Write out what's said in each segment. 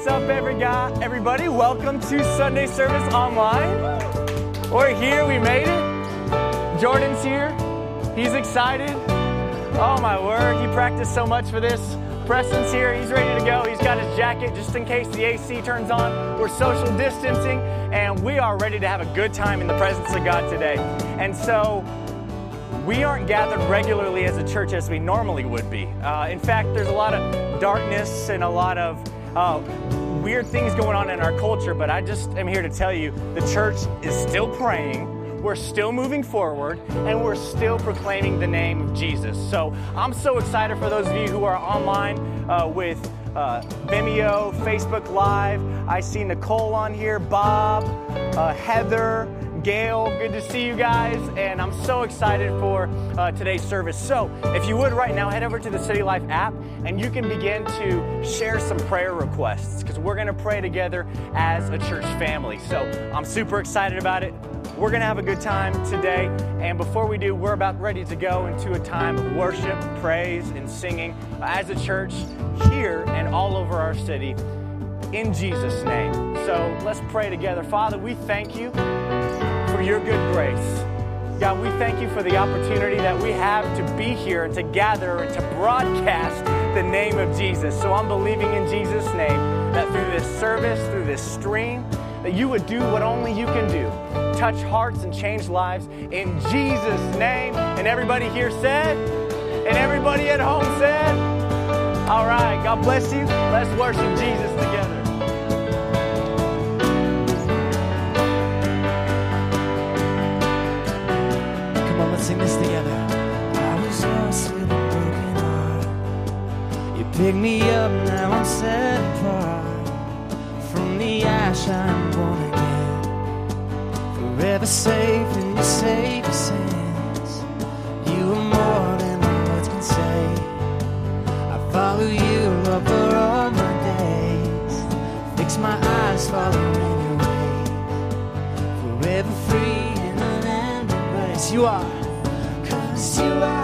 What's up, every guy, everybody? Welcome to Sunday service online. We're here. We made it. Jordan's here. He's excited. Oh my word! He practiced so much for this. Preston's here. He's ready to go. He's got his jacket just in case the AC turns on. We're social distancing, and we are ready to have a good time in the presence of God today. And so, we aren't gathered regularly as a church as we normally would be. Uh, in fact, there's a lot of darkness and a lot of uh, weird things going on in our culture, but I just am here to tell you the church is still praying. We're still moving forward and we're still proclaiming the name of Jesus. So I'm so excited for those of you who are online uh, with uh, Vimeo, Facebook Live. I see Nicole on here, Bob, uh, Heather, Gail, good to see you guys, and I'm so excited for uh, today's service. So, if you would right now, head over to the City Life app and you can begin to share some prayer requests because we're going to pray together as a church family. So, I'm super excited about it. We're going to have a good time today, and before we do, we're about ready to go into a time of worship, praise, and singing as a church here and all over our city in Jesus' name. So, let's pray together. Father, we thank you for your good grace. God, we thank you for the opportunity that we have to be here and to gather and to broadcast the name of Jesus. So I'm believing in Jesus' name that through this service, through this stream, that you would do what only you can do touch hearts and change lives in Jesus' name. And everybody here said, and everybody at home said, All right, God bless you. Let's worship Jesus together. Let's sing this together. I was lost with a broken heart. You picked me up, now I'm set apart. From the ash, I'm born again. Forever safe in your safest hands. You are more than words can say. I follow you over all my days. Fix my eyes, following your way. Forever free. You are. You are,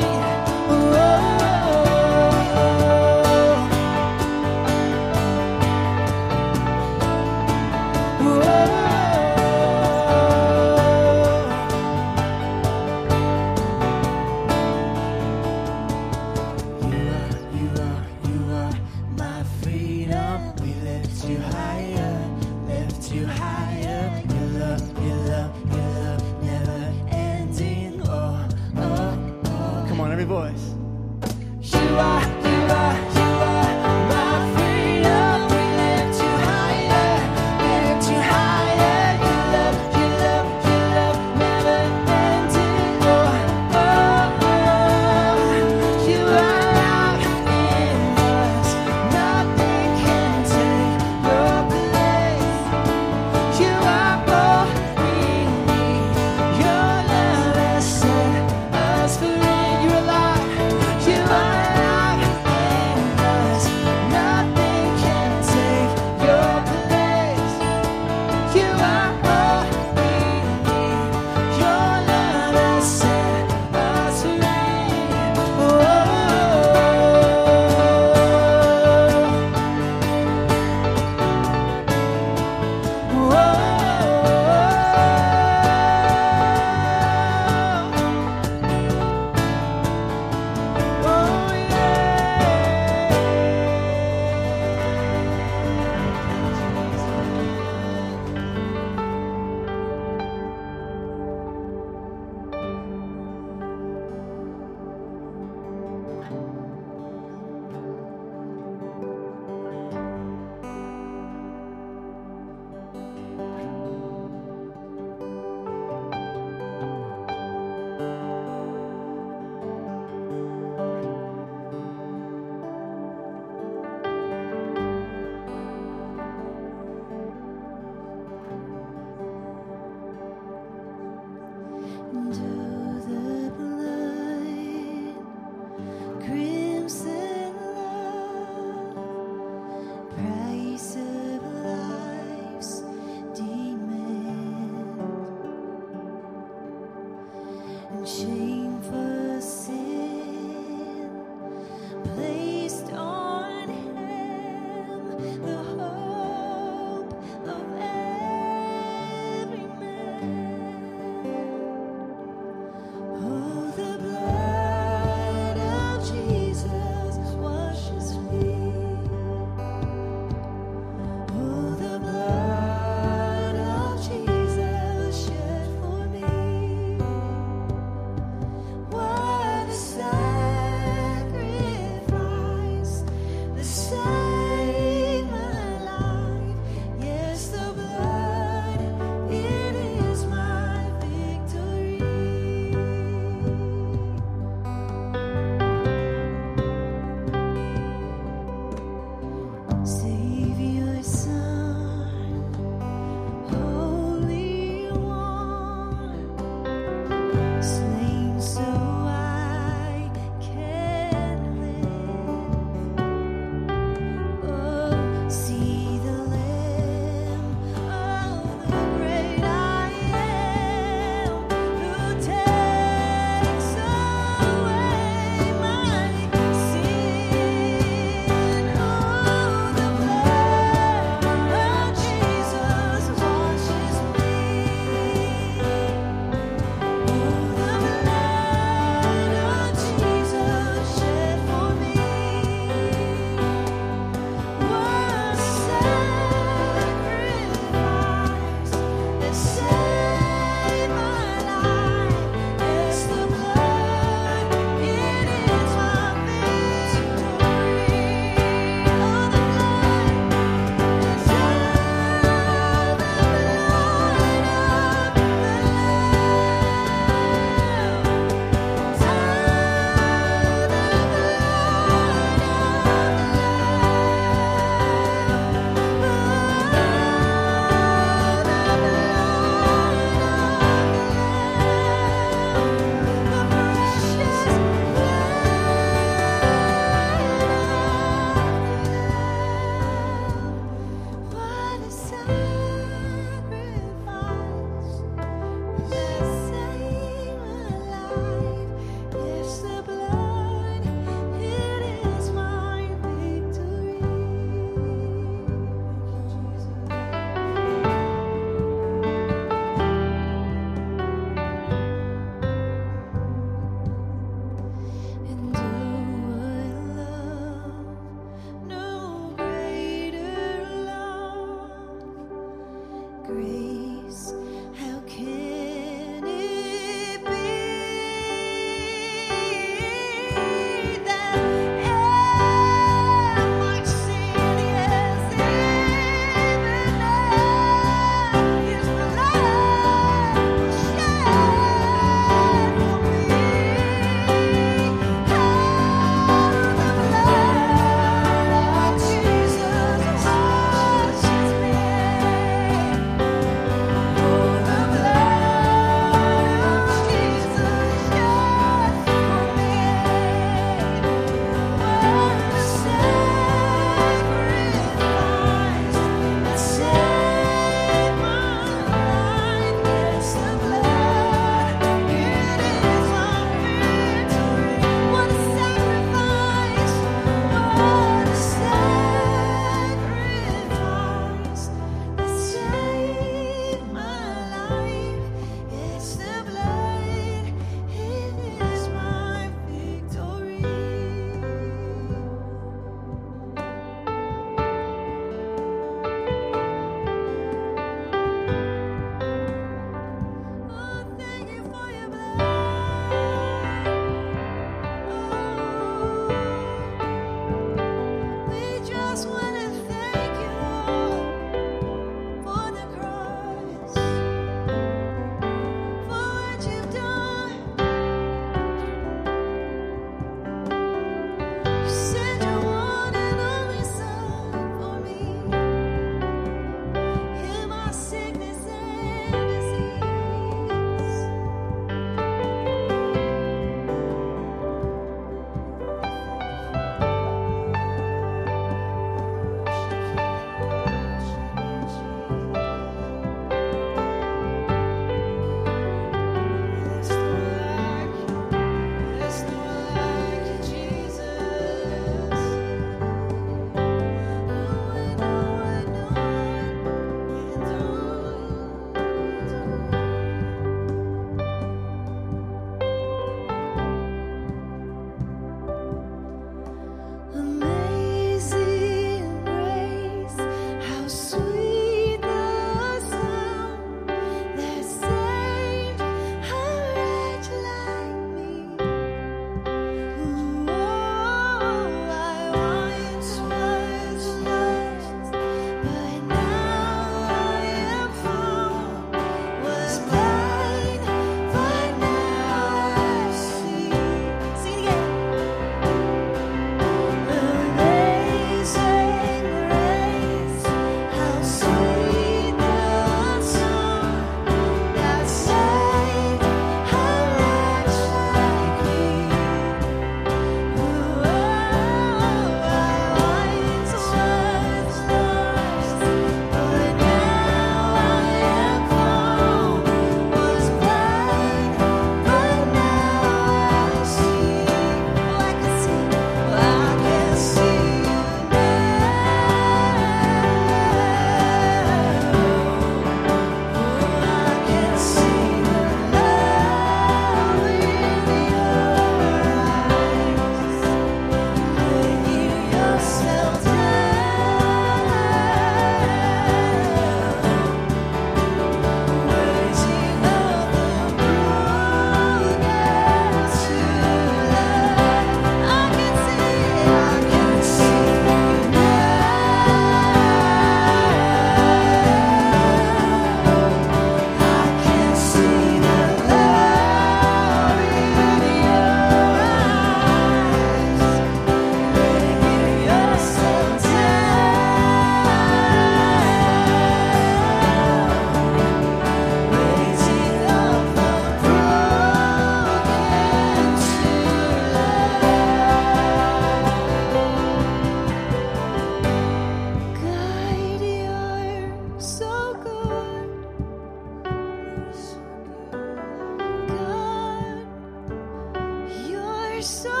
so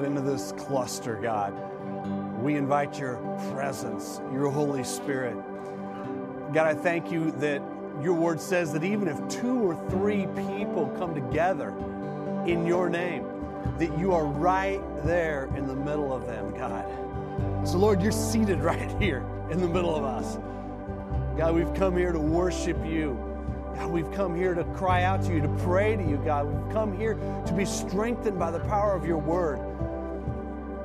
God, into this cluster, God. We invite your presence, your Holy Spirit. God, I thank you that your word says that even if two or three people come together in your name, that you are right there in the middle of them, God. So, Lord, you're seated right here in the middle of us. God, we've come here to worship you. God, we've come here to cry out to you, to pray to you, God. We've come here to be strengthened by the power of your word.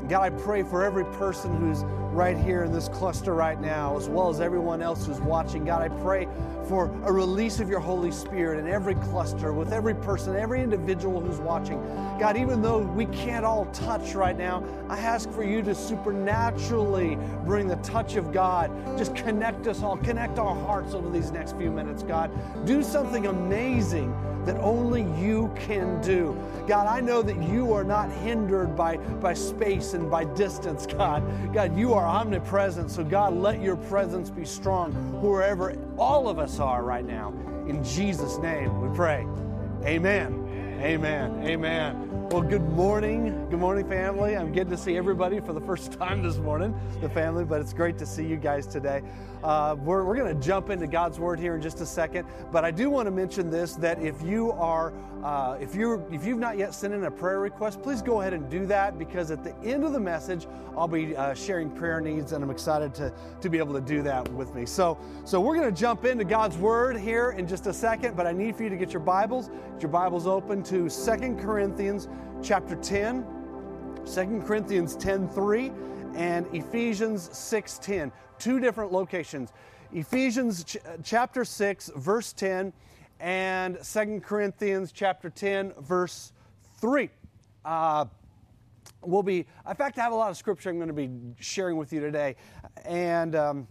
God, I pray for every person who's right here in this cluster right now, as well as everyone else who's watching. God, I pray for a release of your Holy Spirit in every cluster, with every person, every individual who's watching. God, even though we can't all touch right now, I ask for you to supernaturally bring the touch of God. Just connect us all, connect our hearts over these next few minutes, God. Do something amazing that only you can do. God, I know that you are not hindered by, by space and by distance, God. God, you are omnipresent. So, God, let your presence be strong wherever all of us are right now. In Jesus' name we pray. Amen. Amen. Amen. Well, good morning. Good morning, family. I'm good to see everybody for the first time this morning, the family, but it's great to see you guys today. Uh, we're we're going to jump into God's Word here in just a second, but I do want to mention this that if you are, uh, if, you're, if you've not yet sent in a prayer request, please go ahead and do that because at the end of the message, I'll be uh, sharing prayer needs and I'm excited to, to be able to do that with me. So, so we're going to jump into God's Word here in just a second, but I need for you to get your Bibles, get your Bibles open to Second Corinthians chapter 10, 2 Corinthians 10 3, and Ephesians 6 10. Two different locations. Ephesians ch- chapter 6, verse 10, and 2 Corinthians chapter 10, verse 3. Uh, we'll be, in fact, I have a lot of scripture I'm going to be sharing with you today. And. Um,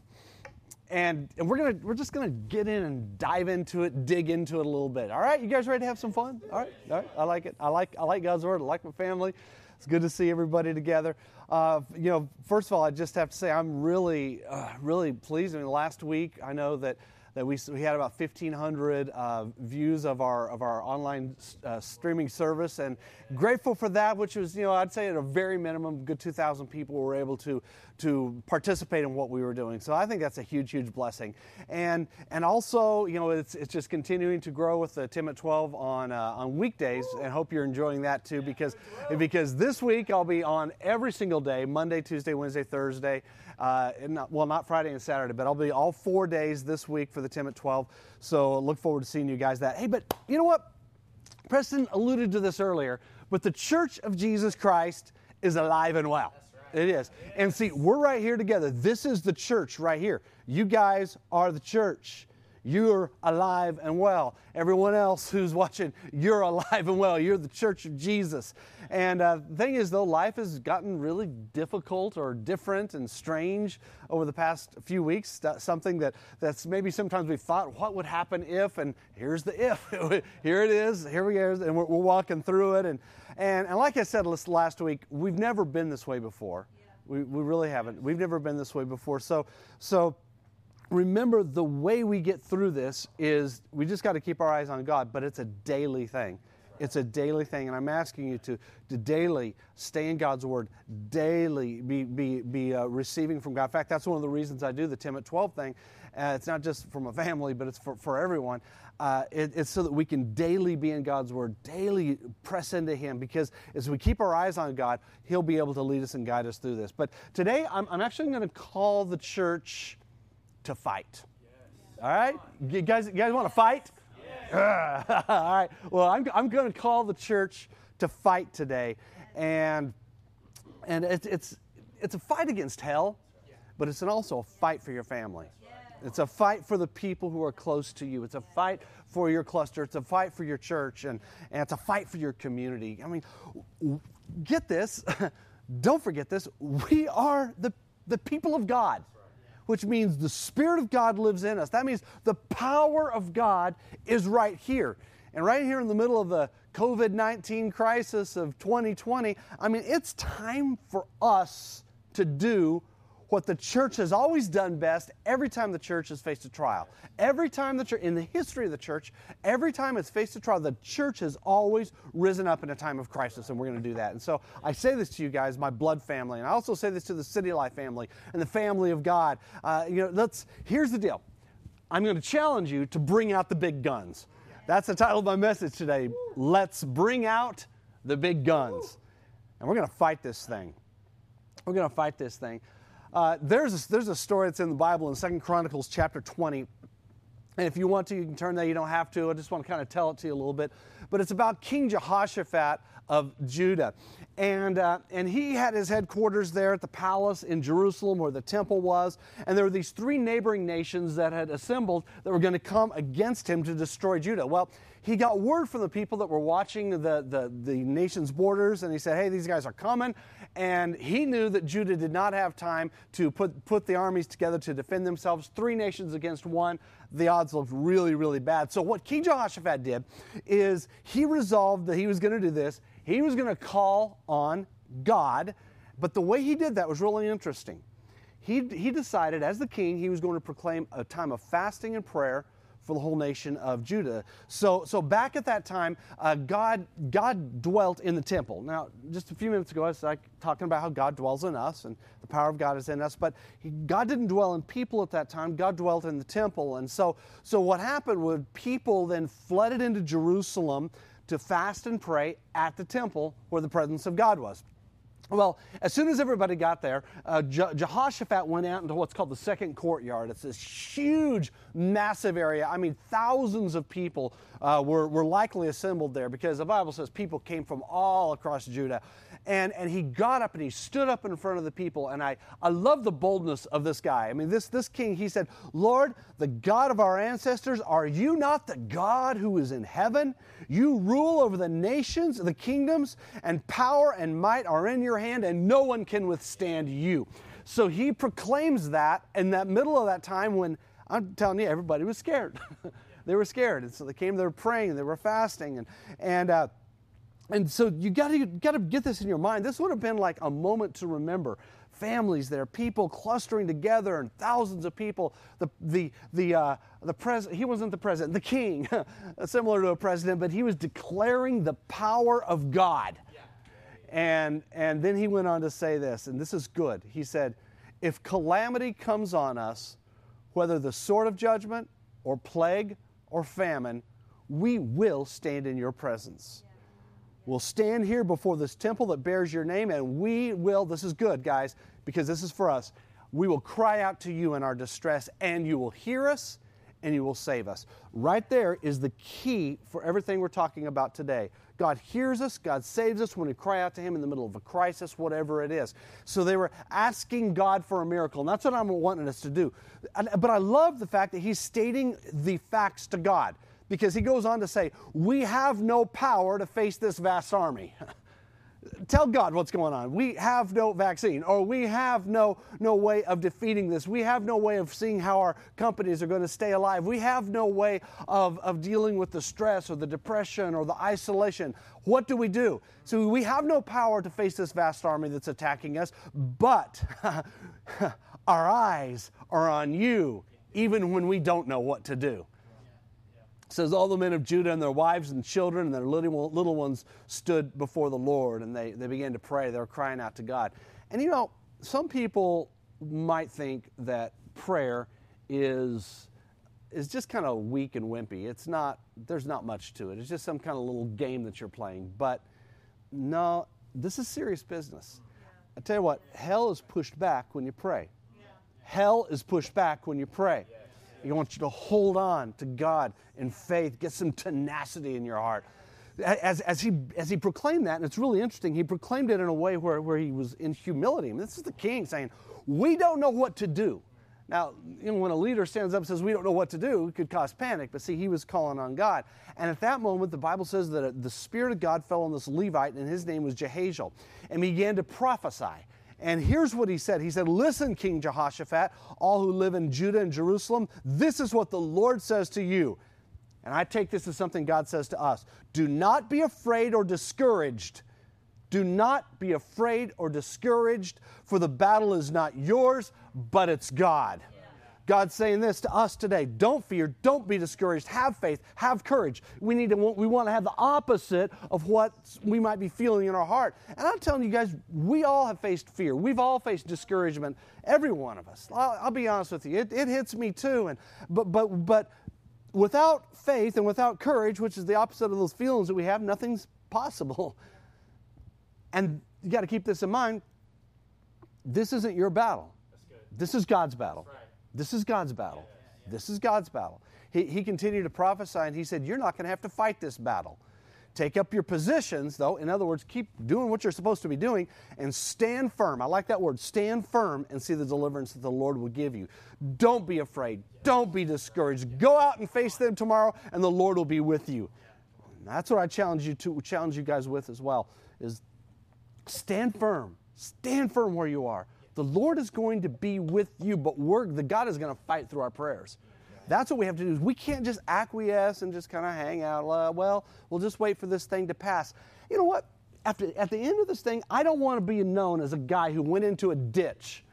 and, and we're gonna we're just gonna get in and dive into it, dig into it a little bit. All right, you guys ready to have some fun? All right, all right. I like it. I like I like God's word. I like my family. It's good to see everybody together. Uh, you know, first of all, I just have to say I'm really uh, really pleased. I mean, last week I know that that we, we had about 1,500 uh, views of our of our online uh, streaming service, and grateful for that. Which was, you know, I'd say at a very minimum, good 2,000 people were able to to participate in what we were doing. So I think that's a huge, huge blessing. And and also, you know, it's it's just continuing to grow with the Tim at 12 on uh, on weekdays, and hope you're enjoying that too. Because because this week I'll be on every single day, Monday, Tuesday, Wednesday, Thursday. Uh, not, well, not Friday and Saturday, but I'll be all four days this week for the Tim at 12. So look forward to seeing you guys that. Hey, but you know what? Preston alluded to this earlier, but the Church of Jesus Christ is alive and well. It is. And see, we're right here together. This is the church right here. You guys are the church. You're alive and well. Everyone else who's watching, you're alive and well. You're the church of Jesus. And uh, the thing is, though, life has gotten really difficult or different and strange over the past few weeks. Something that that's maybe sometimes we thought, what would happen if? And here's the if. here it is. Here we are, and we're, we're walking through it. And and, and like I said last week, we've never been this way before. We, we really haven't. We've never been this way before. So so remember the way we get through this is we just got to keep our eyes on God, but it's a daily thing. It's a daily thing, and I'm asking you to, to daily stay in God's Word, daily be, be, be uh, receiving from God. In fact, that's one of the reasons I do the Tim at 12 thing. Uh, it's not just for my family, but it's for, for everyone. Uh, it, it's so that we can daily be in God's Word, daily press into Him, because as we keep our eyes on God, He'll be able to lead us and guide us through this. But today, I'm, I'm actually going to call the church to fight. All right? You guys, you guys want to fight? All right. Well, I'm, I'm going to call the church to fight today. And, and it's, it's, it's a fight against hell, but it's also a fight for your family. It's a fight for the people who are close to you. It's a fight for your cluster. It's a fight for your church. And, and it's a fight for your community. I mean, get this. Don't forget this. We are the, the people of God which means the Spirit of God lives in us. That means the power of God is right here. And right here in the middle of the COVID 19 crisis of 2020, I mean, it's time for us to do what the church has always done best every time the church has faced a trial. Every time the church, in the history of the church, every time it's faced a trial, the church has always risen up in a time of crisis, and we're going to do that. And so I say this to you guys, my blood family, and I also say this to the City Life family and the family of God. Uh, you know, let's, here's the deal. I'm going to challenge you to bring out the big guns. That's the title of my message today. Let's bring out the big guns. And we're going to fight this thing. We're going to fight this thing. Uh, there's, a, there's a story that's in the Bible in Second Chronicles chapter 20. And if you want to, you can turn there. You don't have to. I just want to kind of tell it to you a little bit. But it's about King Jehoshaphat of Judah. And, uh, and he had his headquarters there at the palace in Jerusalem where the temple was. And there were these three neighboring nations that had assembled that were going to come against him to destroy Judah. Well, he got word from the people that were watching the, the, the nation's borders, and he said, Hey, these guys are coming. And he knew that Judah did not have time to put, put the armies together to defend themselves. Three nations against one, the odds looked really, really bad. So, what King Jehoshaphat did is he resolved that he was going to do this. He was going to call on God, but the way he did that was really interesting. He, he decided, as the king, he was going to proclaim a time of fasting and prayer for the whole nation of Judah. So, so back at that time, uh, God, God dwelt in the temple. Now, just a few minutes ago, I was like talking about how God dwells in us and the power of God is in us. But he, God didn't dwell in people at that time. God dwelt in the temple. And so, so what happened was people then flooded into Jerusalem to fast and pray at the temple where the presence of God was. Well, as soon as everybody got there, uh, Je- Jehoshaphat went out into what's called the second courtyard. It's this huge, massive area. I mean, thousands of people uh, were, were likely assembled there because the Bible says people came from all across Judah. And, and he got up and he stood up in front of the people. And I, I love the boldness of this guy. I mean, this, this king, he said, Lord, the God of our ancestors, are you not the God who is in heaven? You rule over the nations, the kingdoms, and power and might are in your hand, and no one can withstand you. So he proclaims that in that middle of that time when I'm telling you, everybody was scared. they were scared. And so they came, they were praying, they were fasting. And, and, uh, and so you got to got to get this in your mind. This would have been like a moment to remember. Families there, people clustering together, and thousands of people. The the the uh, the president. He wasn't the president. The king, similar to a president, but he was declaring the power of God. And and then he went on to say this, and this is good. He said, "If calamity comes on us, whether the sword of judgment or plague or famine, we will stand in your presence." We'll stand here before this temple that bears your name, and we will, this is good, guys, because this is for us. We will cry out to you in our distress, and you will hear us and you will save us. Right there is the key for everything we're talking about today. God hears us, God saves us when we cry out to Him in the middle of a crisis, whatever it is. So they were asking God for a miracle, and that's what I'm wanting us to do. But I love the fact that He's stating the facts to God because he goes on to say, We have no power to face this vast army. Tell God what's going on. We have no vaccine, or we have no, no way of defeating this. We have no way of seeing how our companies are going to stay alive. We have no way of, of dealing with the stress or the depression or the isolation. What do we do? So we have no power to face this vast army that's attacking us, but our eyes are on you, even when we don't know what to do says all the men of Judah and their wives and children and their little, little ones stood before the Lord and they, they began to pray. They were crying out to God. And you know, some people might think that prayer is is just kind of weak and wimpy. It's not there's not much to it. It's just some kind of little game that you're playing. But no, this is serious business. I tell you what, hell is pushed back when you pray. Hell is pushed back when you pray. He wants you to hold on to God in faith, get some tenacity in your heart. As, as, he, as he proclaimed that, and it's really interesting, he proclaimed it in a way where, where he was in humility. I mean, this is the king saying, We don't know what to do. Now, you know, when a leader stands up and says, We don't know what to do, it could cause panic. But see, he was calling on God. And at that moment, the Bible says that uh, the Spirit of God fell on this Levite, and his name was Jahaziel, and began to prophesy. And here's what he said He said, Listen, King Jehoshaphat, all who live in Judah and Jerusalem, this is what the Lord says to you. And I take this as something God says to us Do not be afraid or discouraged. Do not be afraid or discouraged, for the battle is not yours, but it's God. God's saying this to us today. Don't fear, don't be discouraged. Have faith, have courage. We need to we want to have the opposite of what we might be feeling in our heart. And I'm telling you guys, we all have faced fear. We've all faced discouragement. Every one of us. I'll, I'll be honest with you. It, it hits me too. And but but but without faith and without courage, which is the opposite of those feelings that we have, nothing's possible. And you got to keep this in mind. This isn't your battle. This is God's battle. This is God's battle. This is God's battle. He, he continued to prophesy and he said, You're not going to have to fight this battle. Take up your positions, though. In other words, keep doing what you're supposed to be doing and stand firm. I like that word, stand firm and see the deliverance that the Lord will give you. Don't be afraid. Don't be discouraged. Go out and face them tomorrow, and the Lord will be with you. And that's what I challenge you to challenge you guys with as well is stand firm. Stand firm where you are. The Lord is going to be with you, but we're, the God is going to fight through our prayers. That's what we have to do. We can't just acquiesce and just kind of hang out. Uh, well, we'll just wait for this thing to pass. You know what? After, at the end of this thing, I don't want to be known as a guy who went into a ditch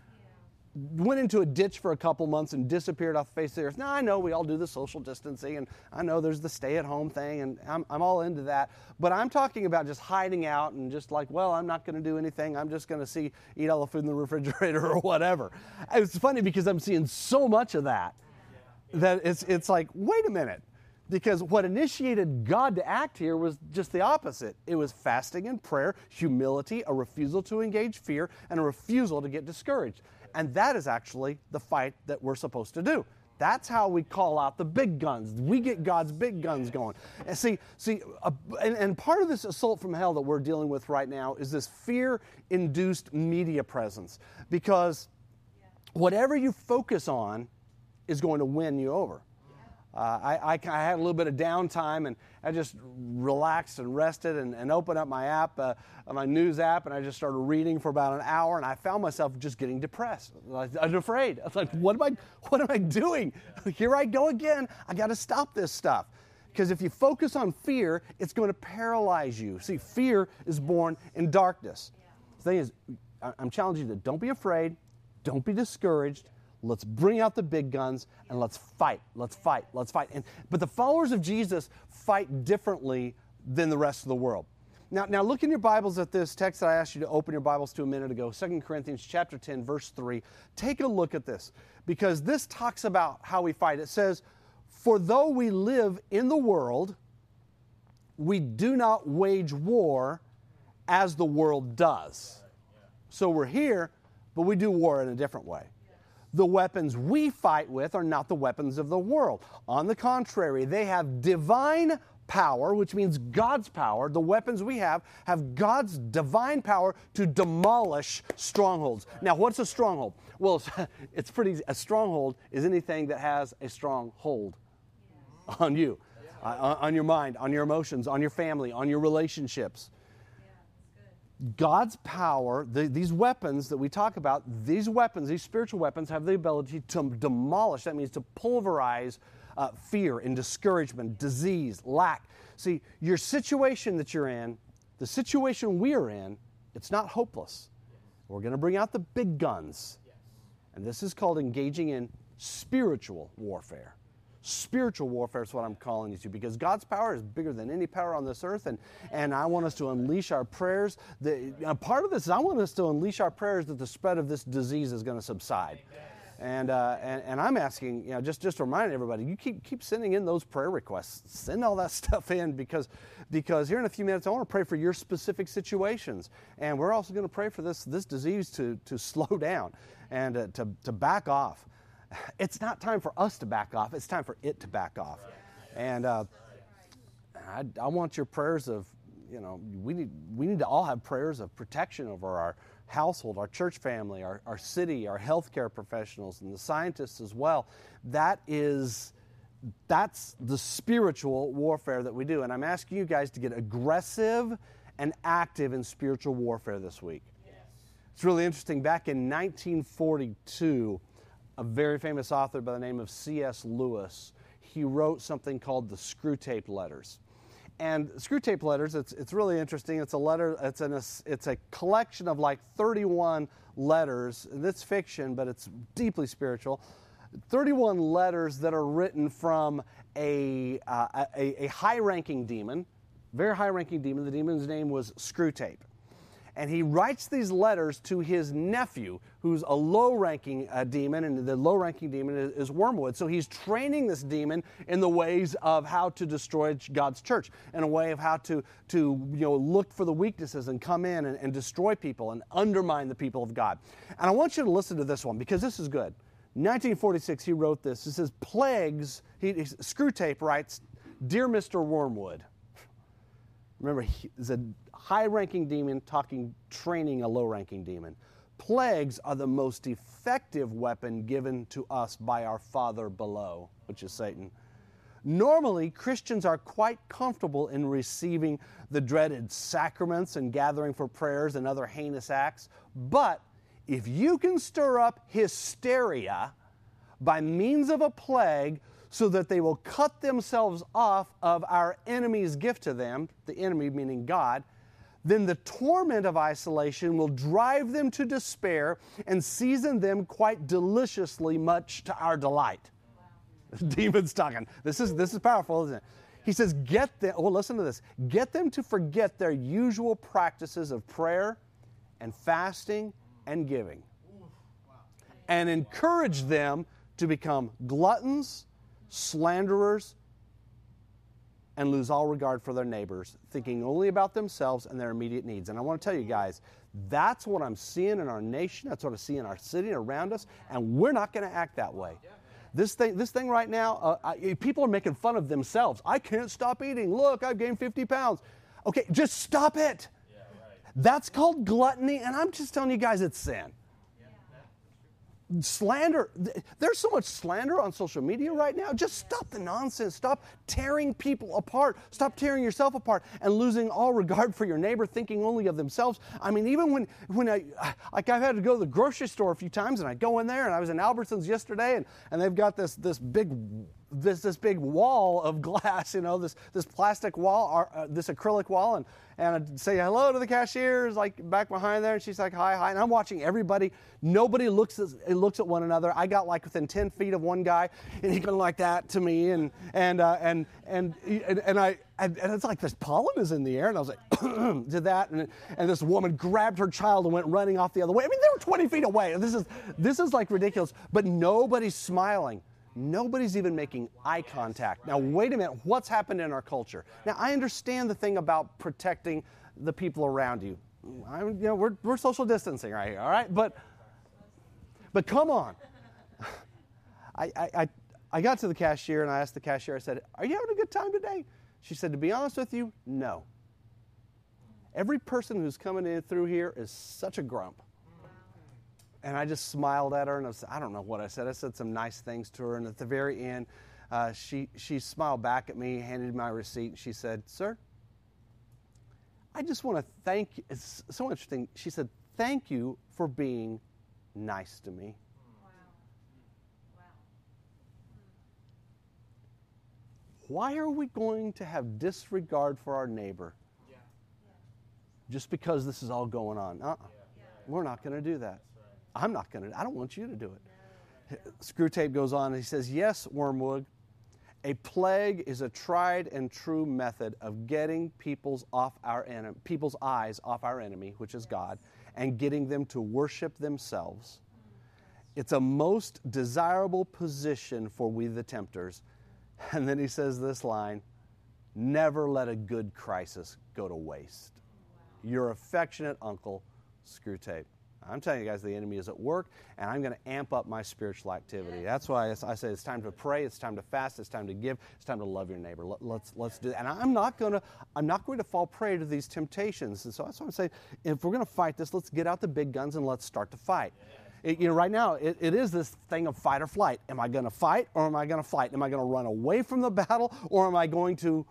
went into a ditch for a couple months and disappeared off the face of the earth. Now, I know we all do the social distancing, and I know there's the stay at home thing, and I'm, I'm all into that. But I'm talking about just hiding out and just like, well, I'm not going to do anything. I'm just going to see, eat all the food in the refrigerator or whatever. It's funny because I'm seeing so much of that that it's, it's like, wait a minute. Because what initiated God to act here was just the opposite. It was fasting and prayer, humility, a refusal to engage fear, and a refusal to get discouraged. And that is actually the fight that we're supposed to do. That's how we call out the big guns. We get God's big guns going. And see, see, uh, and, and part of this assault from hell that we're dealing with right now is this fear-induced media presence. Because whatever you focus on is going to win you over. Uh, I, I, I, had a little bit of downtime and I just relaxed and rested and, and opened up my app, uh, my news app, and I just started reading for about an hour. And I found myself just getting depressed. I was afraid. I was like, "What am I? What am I doing? Here I go again. I got to stop this stuff." Because if you focus on fear, it's going to paralyze you. See, fear is born in darkness. The thing is, I'm challenging you to don't be afraid, don't be discouraged, Let's bring out the big guns and let's fight. Let's fight. Let's fight. And, but the followers of Jesus fight differently than the rest of the world. Now, now look in your Bibles at this text that I asked you to open your Bibles to a minute ago, 2 Corinthians chapter 10, verse 3. Take a look at this because this talks about how we fight. It says, For though we live in the world, we do not wage war as the world does. So we're here, but we do war in a different way the weapons we fight with are not the weapons of the world. On the contrary, they have divine power, which means God's power. The weapons we have have God's divine power to demolish strongholds. Now, what's a stronghold? Well, it's pretty easy. A stronghold is anything that has a strong hold on you, uh, on your mind, on your emotions, on your family, on your relationships. God's power, the, these weapons that we talk about, these weapons, these spiritual weapons, have the ability to demolish, that means to pulverize uh, fear and discouragement, disease, lack. See, your situation that you're in, the situation we are in, it's not hopeless. We're going to bring out the big guns. And this is called engaging in spiritual warfare. Spiritual warfare is what I'm calling you to because God's power is bigger than any power on this earth. And, and I want us to unleash our prayers. The, part of this is I want us to unleash our prayers that the spread of this disease is going to subside. And, uh, and, and I'm asking, you know, just just reminding everybody, you keep keep sending in those prayer requests. Send all that stuff in because because here in a few minutes I want to pray for your specific situations, and we're also going to pray for this this disease to to slow down and uh, to to back off it's not time for us to back off, it's time for it to back off. And uh, I, I, want your prayers of, you know, we need, we need to all have prayers of protection over our household, our church family, our, our city, our healthcare professionals, and the scientists as well. That is, that's the spiritual warfare that we do. And I'm asking you guys to get aggressive and active in spiritual warfare this week. It's really interesting. Back in 1942, a very famous author by the name of C.S. Lewis. He wrote something called the Screwtape Letters. and Screwtape letters, it's, it's really interesting. It's a letter, it's, an, it's a collection of like 31 letters. That's fiction, but it's deeply spiritual. 31 letters that are written from a, uh, a, a high ranking demon, very high ranking demon. The demon's name was Screwtape and he writes these letters to his nephew, who's a low ranking uh, demon, and the low ranking demon is, is, Wormwood. So he's training this demon in the ways of how to destroy God's church, in a way of how to, to you know, look for the weaknesses and come in and, and destroy people and undermine the people of God. And I want you to listen to this one because this is good. 1946, he wrote this. It says, Plagues, he, he, Screwtape writes, Dear Mr. Wormwood, remember, he's a high ranking demon talking training a low ranking demon. Plagues are the most effective weapon given to us by our Father below, which is Satan. Normally, Christians are quite comfortable in receiving the dreaded sacraments and gathering for prayers and other heinous acts. But if you can stir up hysteria by means of a plague so that they will cut themselves off of our enemy's gift to them, the enemy meaning God, then the torment of isolation will drive them to despair and season them quite deliciously, much to our delight. Wow. Demons talking. This is, this is powerful, isn't it? He says, Get them, well, oh, listen to this. Get them to forget their usual practices of prayer and fasting and giving. And encourage them to become gluttons, slanderers, and lose all regard for their neighbors, thinking only about themselves and their immediate needs. And I want to tell you guys, that's what I'm seeing in our nation, that's what I see in our city around us, and we're not going to act that way. This thing, this thing right now, uh, I, people are making fun of themselves. I can't stop eating. Look, I've gained 50 pounds. Okay, just stop it. Yeah, right. That's called gluttony, and I'm just telling you guys it's sin slander. There's so much slander on social media right now. Just stop the nonsense. Stop tearing people apart. Stop tearing yourself apart and losing all regard for your neighbor, thinking only of themselves. I mean, even when, when I, like I've had to go to the grocery store a few times and I go in there and I was in Albertsons yesterday and, and they've got this, this big this this big wall of glass, you know, this this plastic wall, or, uh, this acrylic wall, and and I'd say hello to the cashiers, like back behind there, and she's like hi hi, and I'm watching everybody. Nobody looks at, looks at one another. I got like within ten feet of one guy, and he's going like that to me, and and uh, and, and and and I. And, and it's like this pollen is in the air, and I was like, did that, and, and this woman grabbed her child and went running off the other way. I mean, they were 20 feet away. This is this is like ridiculous, but nobody's smiling. Nobody's even making eye contact. Now, wait a minute, what's happened in our culture? Now, I understand the thing about protecting the people around you. I, you know, we're, we're social distancing right here, all right? But, but come on. I, I, I got to the cashier and I asked the cashier, I said, Are you having a good time today? She said, To be honest with you, no. Every person who's coming in through here is such a grump. And I just smiled at her and I, was, I don't know what I said. I said some nice things to her. And at the very end, uh, she, she smiled back at me, handed me my receipt, and she said, Sir, I just want to thank you. It's so interesting. She said, Thank you for being nice to me. Wow. Wow. Why are we going to have disregard for our neighbor yeah. just because this is all going on? Uh-uh. Yeah. We're not going to do that. I'm not going to, I don't want you to do it. Screwtape goes on and he says, Yes, Wormwood, a plague is a tried and true method of getting people's, off our en- people's eyes off our enemy, which is God, and getting them to worship themselves. It's a most desirable position for we the tempters. And then he says this line Never let a good crisis go to waste. Your affectionate uncle, Screwtape. I'm telling you guys, the enemy is at work, and I'm going to amp up my spiritual activity. That's why I say it's time to pray, it's time to fast, it's time to give, it's time to love your neighbor. Let, us let's, let's do that. And I'm not going to I'm not going to fall prey to these temptations. And so that's why I'm saying, if we're going to fight this, let's get out the big guns and let's start to fight. It, you know, right now it, it is this thing of fight or flight. Am I going to fight or am I going to fight? Am I going to run away from the battle or am I going to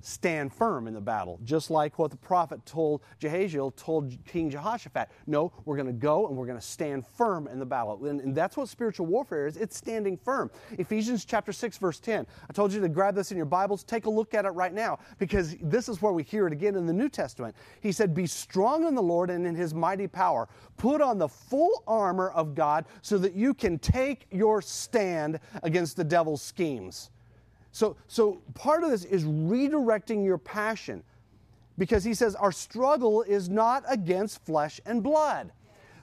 stand firm in the battle, just like what the prophet told Jahaziel told King Jehoshaphat. No, we're going to go and we're going to stand firm in the battle. And, and, that's what spiritual warfare is it's standing firm. Ephesians chapter 6, verse 10. I told you to grab this in your Bibles. Take a look at it right now because this is where we hear it again in the New Testament. He said, Be strong in the Lord and in his mighty power. Put on the full armor of God so that you can take your stand against the devil's schemes. So, so part of this is redirecting your passion because he says our struggle is not against flesh and blood.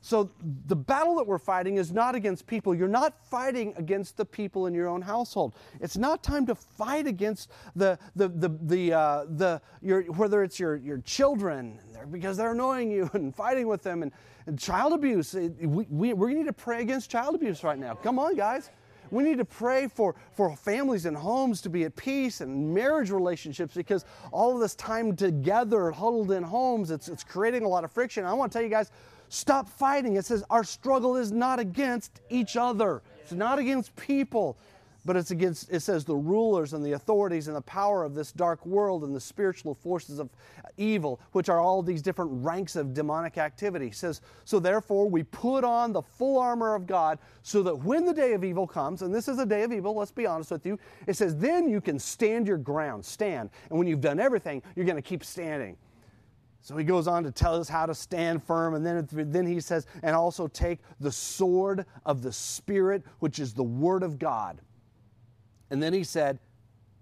So the battle that we're fighting is not against people. You're not fighting against the people in your own household. It's not time to fight against the the the the, uh, the your whether it's your your children because they're annoying you and fighting with them and, and child abuse. We, we we need to pray against child abuse right now. Come on, guys. We need to pray for, for families and homes to be at peace and marriage relationships because all of this time together, huddled in homes, it's, it's creating a lot of friction. I want to tell you guys, stop fighting. It says our struggle is not against each other, it's not against people but it's against, it says, the rulers and the authorities and the power of this dark world and the spiritual forces of evil, which are all these different ranks of demonic activity. It says, so therefore we put on the full armor of God so that when the day of evil comes, and this is a day of evil, let's be honest with you, it says, then you can stand your ground, stand. And when you've done everything, you're going to keep standing. So he goes on to tell us how to stand firm, and then, then he says, and also take the sword of the Spirit, which is the Word of God. And then he said,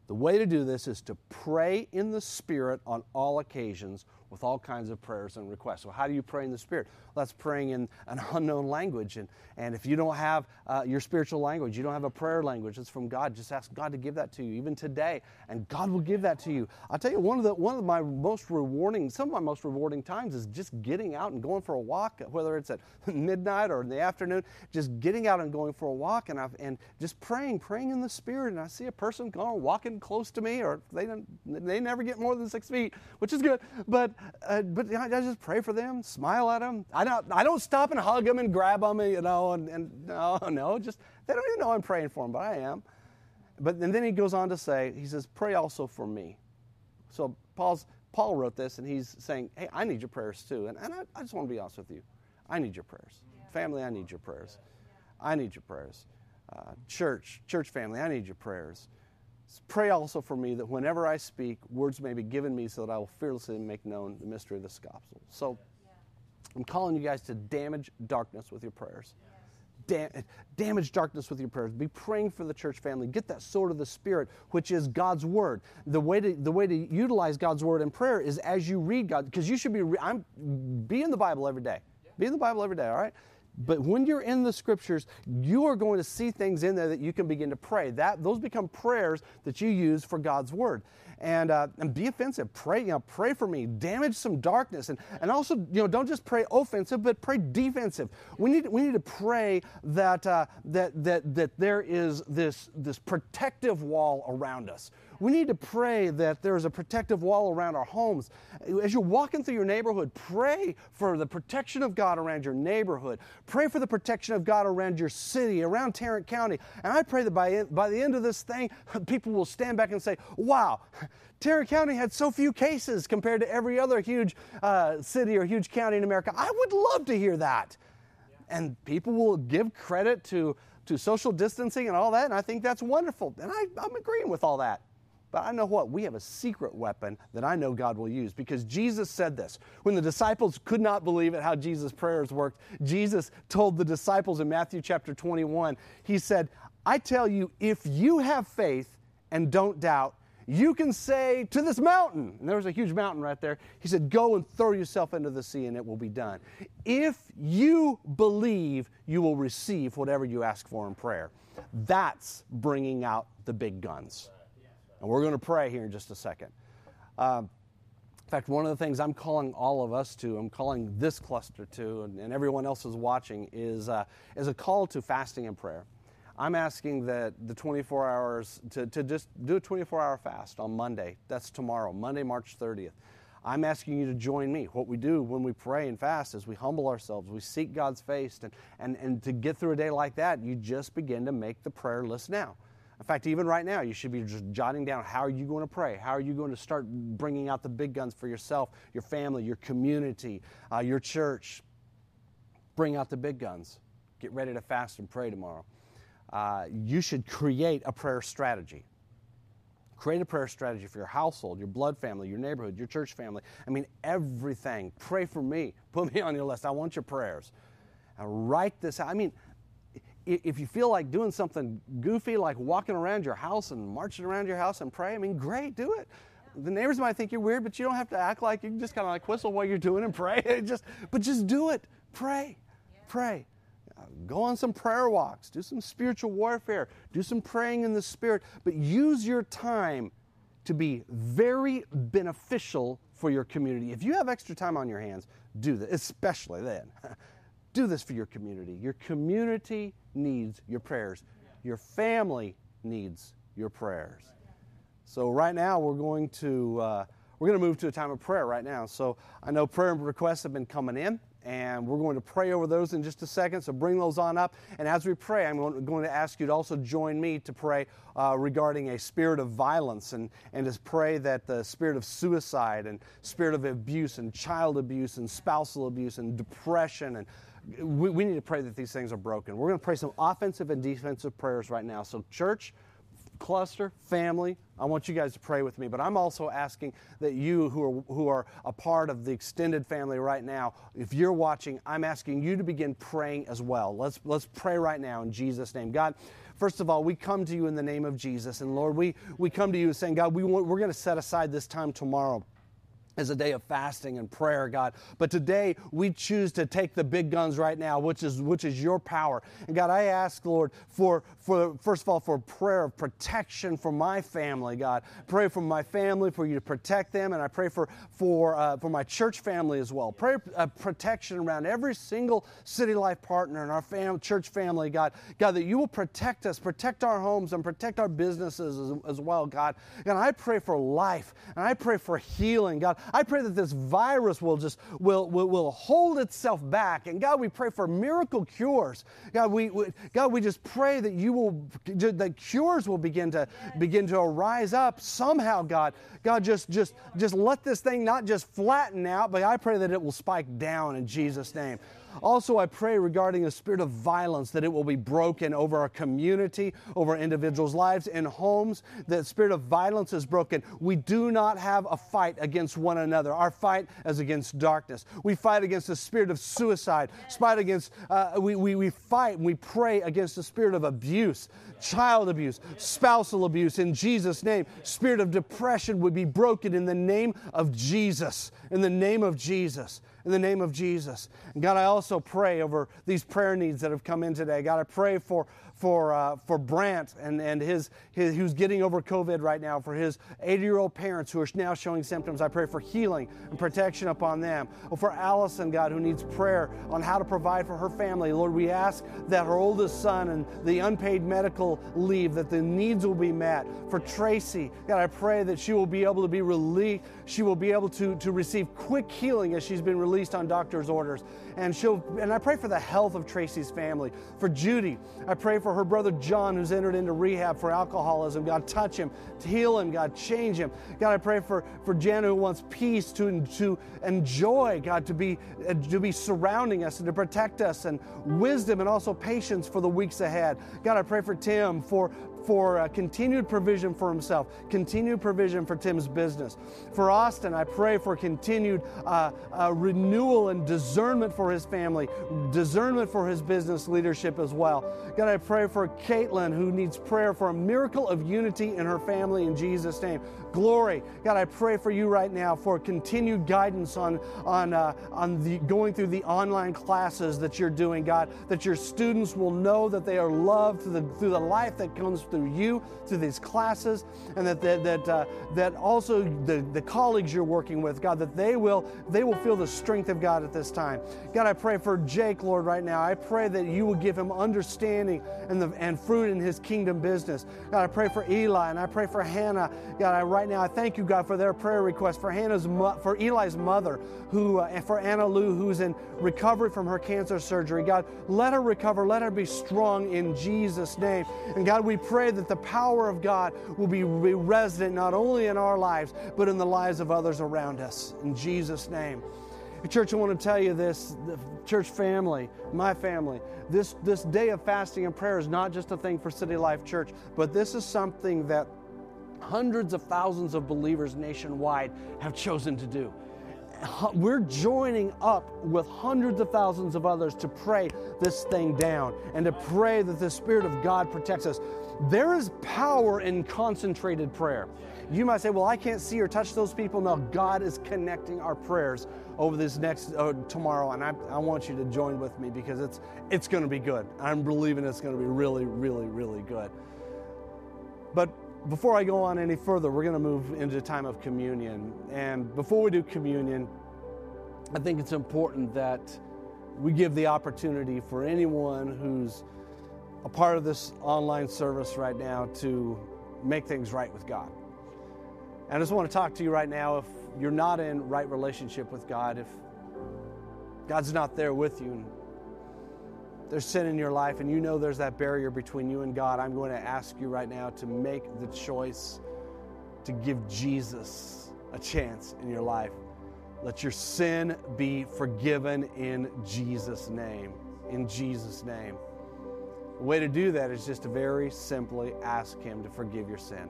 the way to do this is to pray in the Spirit on all occasions with all kinds of prayers and requests. So, how do you pray in the Spirit? Well, that's praying in an unknown language. And, and if you don't have uh, your spiritual language, you don't have a prayer language that's from God, just ask God to give that to you, even today. And God will give that to you. I'll tell you, one of, the, one of my most rewarding, some of my most rewarding times is just getting out and going for a walk, whether it's at midnight or in the afternoon, just getting out and going for a walk and, I've, and just praying, praying in the Spirit. And I see a person going, walking close to me, or they, don't, they never get more than six feet, which is good. But uh, but I, I, just pray for them, smile at them. I don't, I don't stop and hug them and grab them, and, you know, and, and no, no, just they don't even know I'm praying for them, but I am. But and then he goes on to say, he says, pray also for me. So Paul's, Paul wrote this, and he's saying, hey, I need your prayers too. And, and I, I just want to be honest with you. I need your prayers. Yeah. Family, I need your prayers. Yeah. I need your prayers. Uh, church, church family, I need your prayers. Pray also for me that whenever I speak, words may be given me so that I will fearlessly make known the mystery of the gospel. So I'm calling you guys to damage darkness with your prayers. Dam- damage darkness with your prayers. Be praying for the church family. Get that sword of the Spirit, which is God's word. The way to the way to utilize God's word in prayer is as you read God, because you should be. Re- I'm be in the Bible every day. Be in the Bible every day. All right. But when you're in the scriptures, you are going to see things in there that you can begin to pray. That those become prayers that you use for God's word. And, uh, and be offensive. Pray, you know, pray for me. Damage some darkness, and, and also, you know, don't just pray offensive, but pray defensive. We need we need to pray that uh, that that that there is this this protective wall around us. We need to pray that there's a protective wall around our homes. As you're walking through your neighborhood, pray for the protection of God around your neighborhood. Pray for the protection of God around your city, around Tarrant County. And I pray that by, by the end of this thing, people will stand back and say, wow, Tarrant County had so few cases compared to every other huge uh, city or huge county in America. I would love to hear that. And people will give credit to, to social distancing and all that, and I think that's wonderful. And I, I'm agreeing with all that. But I know what? We have a secret weapon that I know God will use because Jesus said this. When the disciples could not believe it, how Jesus' prayers worked, Jesus told the disciples in Matthew chapter 21, He said, I tell you, if you have faith and don't doubt, you can say to this mountain, and there was a huge mountain right there, he said, Go and throw yourself into the sea and it will be done. If you believe, you will receive whatever you ask for in prayer. That's bringing out the big guns. And we're going to pray here in just a second. Um, in fact, one of the things I'm calling all of us to, I'm calling this cluster to, and, and everyone else is watching, is, uh, is a call to fasting and prayer. I'm asking that the 24 hours, to, to just do a 24 hour fast on Monday. That's tomorrow, Monday, March 30th. I'm asking you to join me. What we do when we pray and fast is we humble ourselves, we seek God's face, and, and, and to get through a day like that, you just begin to make the prayer list now. In fact, even right now, you should be just jotting down how are you going to pray? How are you going to start bringing out the big guns for yourself, your family, your community, uh, your church? Bring out the big guns. Get ready to fast and pray tomorrow. Uh, you should create a prayer strategy. Create a prayer strategy for your household, your blood family, your neighborhood, your church family. I mean, everything. Pray for me. Put me on your list. I want your prayers. And write this out. I mean, if you feel like doing something goofy, like walking around your house and marching around your house and pray, I mean, great, do it. The neighbors might think you're weird, but you don't have to act like you can just kind of like whistle while you're doing and pray. just, but just do it. Pray. Pray. Uh, go on some prayer walks, do some spiritual warfare, do some praying in the spirit, but use your time to be very beneficial for your community. If you have extra time on your hands, do that, especially then. do this for your community. Your community needs your prayers. Your family needs your prayers. So right now we're going to uh, we're going to move to a time of prayer right now. So I know prayer requests have been coming in, and we're going to pray over those in just a second. So bring those on up. And as we pray, I'm going to ask you to also join me to pray uh, regarding a spirit of violence and, and to pray that the spirit of suicide and spirit of abuse and child abuse and spousal abuse and depression and we, we need to pray that these things are broken. We're going to pray some offensive and defensive prayers right now. So, church, cluster, family, I want you guys to pray with me, but I'm also asking that you who are, who are a part of the extended family right now, if you're watching, I'm asking you to begin praying as well. Let's, let's pray right now in Jesus' name. God, first of all, we come to you in the name of Jesus. And Lord, we, we come to you saying, God, we want, we're going to set aside this time tomorrow is a day of fasting and prayer, God. But today we choose to take the big guns right now, which is which is your power. And God, I ask, Lord, for for first of all for prayer of protection for my family, God. Pray for my family for you to protect them, and I pray for for uh, for my church family as well. Pray uh, protection around every single City Life partner and our fam- church family, God. God, that you will protect us, protect our homes, and protect our businesses as, as well, God. And I pray for life, and I pray for healing, God. I pray that this virus will just will, will, will hold itself back. And God, we pray for miracle cures. God, we, we God, we just pray that you will that cures will begin to begin to rise up somehow, God. God, just just just let this thing not just flatten out, but I pray that it will spike down in Jesus' name. Also, I pray regarding a spirit of violence that it will be broken over our community, over individuals' lives, and homes. That spirit of violence is broken. We do not have a fight against one another. Our fight is against darkness. We fight against the spirit of suicide. Fight against, uh, we, we, we fight and we pray against the spirit of abuse, child abuse, spousal abuse. In Jesus' name, spirit of depression would be broken in the name of Jesus. In the name of Jesus in the name of Jesus. And God, I also pray over these prayer needs that have come in today. God, I pray for for, uh, for Brant and, and his, his, who's getting over COVID right now, for his 80 year old parents who are now showing symptoms. I pray for healing and protection upon them. Or for Allison, God, who needs prayer on how to provide for her family. Lord, we ask that her oldest son and the unpaid medical leave, that the needs will be met. For Tracy, God, I pray that she will be able to be released. She will be able to, to receive quick healing as she's been released on doctor's orders. And she'll and I pray for the health of Tracy's family. For Judy, I pray for her brother John who's entered into rehab for alcoholism. God, touch him, heal him, God, change him. God, I pray for, for Jana who wants peace to, to enjoy, God, to be, uh, to be surrounding us and to protect us, and wisdom and also patience for the weeks ahead. God, I pray for Tim for for uh, continued provision for himself, continued provision for Tim's business. For Austin, I pray for continued uh, uh, renewal and discernment for his family, discernment for his business leadership as well. God, I pray for Caitlin, who needs prayer for a miracle of unity in her family in Jesus' name. Glory. God, I pray for you right now for continued guidance on, on, uh, on the, going through the online classes that you're doing, God, that your students will know that they are loved through the, through the life that comes through you, through these classes, and that that that, uh, that also the, the colleagues you're working with, God, that they will they will feel the strength of God at this time. God, I pray for Jake, Lord, right now. I pray that you will give him understanding and the and fruit in his kingdom business. God, I pray for Eli and I pray for Hannah. God, I right right now. I thank you, God, for their prayer request for Hannah's, mo- for Eli's mother, who, uh, and for Anna Lou, who's in recovery from her cancer surgery. God, let her recover. Let her be strong in Jesus' name. And God, we pray that the power of God will be, be resident not only in our lives, but in the lives of others around us. In Jesus' name. Church, I want to tell you this, the church family, my family, this, this day of fasting and prayer is not just a thing for City Life Church, but this is something that hundreds of thousands of believers nationwide have chosen to do. We're joining up with hundreds of thousands of others to pray this thing down and to pray that the Spirit of God protects us. There is power in concentrated prayer. You might say, Well, I can't see or touch those people. No, God is connecting our prayers over this next uh, tomorrow, and I, I want you to join with me because it's, it's going to be good. I'm believing it's going to be really, really, really good. But before I go on any further, we're going to move into a time of communion. And before we do communion, I think it's important that we give the opportunity for anyone who's a part of this online service right now to make things right with God. And I just want to talk to you right now if you're not in right relationship with God, if God's not there with you, there's sin in your life, and you know there's that barrier between you and God, I'm going to ask you right now to make the choice to give Jesus a chance in your life. Let your sin be forgiven in Jesus' name. In Jesus' name. The way to do that is just to very simply ask Him to forgive your sin.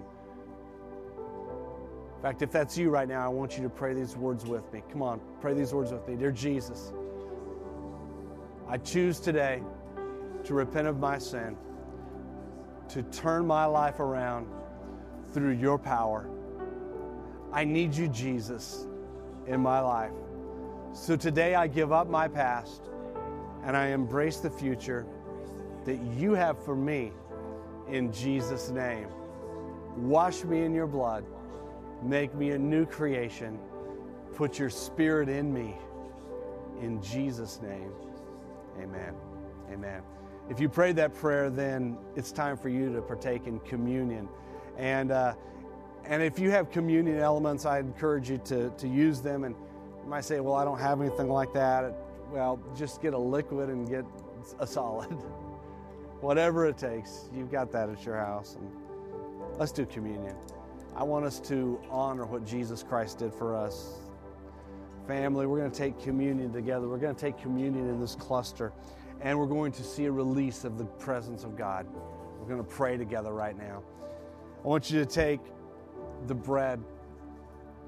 In fact, if that's you right now, I want you to pray these words with me. Come on, pray these words with me. Dear Jesus, I choose today to repent of my sin, to turn my life around through your power. I need you, Jesus, in my life. So today I give up my past and I embrace the future that you have for me in Jesus' name. Wash me in your blood. Make me a new creation. Put your spirit in me. In Jesus' name, amen. Amen. If you prayed that prayer, then it's time for you to partake in communion. And, uh, and if you have communion elements, I encourage you to, to use them. And you might say, well, I don't have anything like that. Well, just get a liquid and get a solid. Whatever it takes, you've got that at your house. And let's do communion. I want us to honor what Jesus Christ did for us. Family, we're going to take communion together. We're going to take communion in this cluster, and we're going to see a release of the presence of God. We're going to pray together right now. I want you to take the bread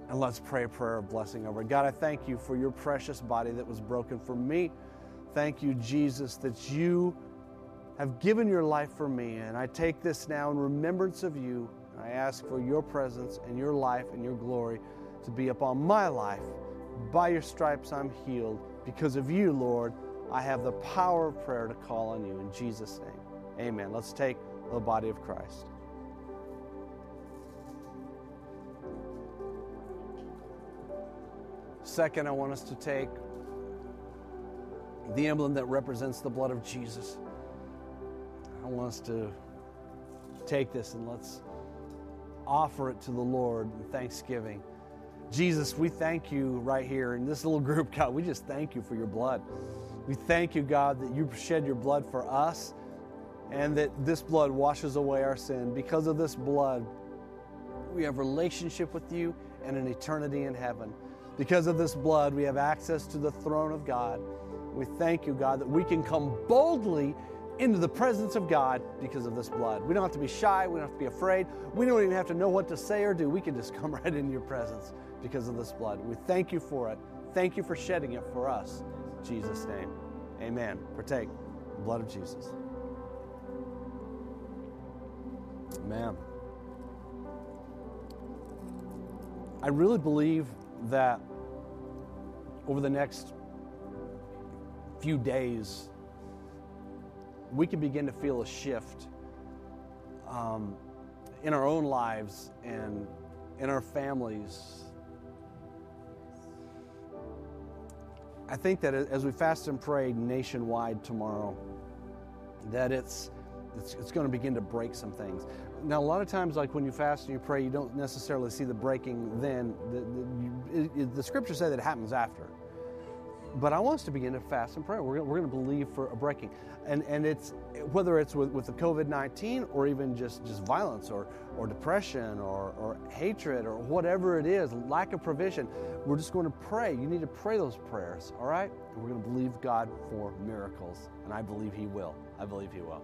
and let's pray a prayer of blessing over it. God, I thank you for your precious body that was broken for me. Thank you, Jesus, that you have given your life for me. And I take this now in remembrance of you. I ask for your presence and your life and your glory to be upon my life. By your stripes, I'm healed. Because of you, Lord, I have the power of prayer to call on you. In Jesus' name, amen. Let's take the body of Christ. Second, I want us to take the emblem that represents the blood of Jesus. I want us to take this and let's offer it to the Lord in thanksgiving. Jesus, we thank you right here in this little group, God. We just thank you for your blood. We thank you, God, that you shed your blood for us and that this blood washes away our sin. Because of this blood, we have relationship with you and an eternity in heaven. Because of this blood, we have access to the throne of God. We thank you, God, that we can come boldly into the presence of God because of this blood. We don't have to be shy. We don't have to be afraid. We don't even have to know what to say or do. We can just come right into your presence because of this blood. We thank you for it. Thank you for shedding it for us. In Jesus' name. Amen. Partake the blood of Jesus. Amen. I really believe that over the next few days, we can begin to feel a shift um, in our own lives and in our families. I think that as we fast and pray nationwide tomorrow, that it's it's, it's going to begin to break some things. now, a lot of times, like when you fast and you pray, you don't necessarily see the breaking then. The, the, the scriptures say that it happens after. But I want us to begin to fast and pray. We're we're to believe for a breaking, and and it's whether it's with, with the COVID nineteen or even just just violence or or depression or or hatred or whatever it is, lack of provision. We're just going to pray. You need to pray those prayers. All right, and we're going to believe God for miracles, and I believe He will. I believe He will.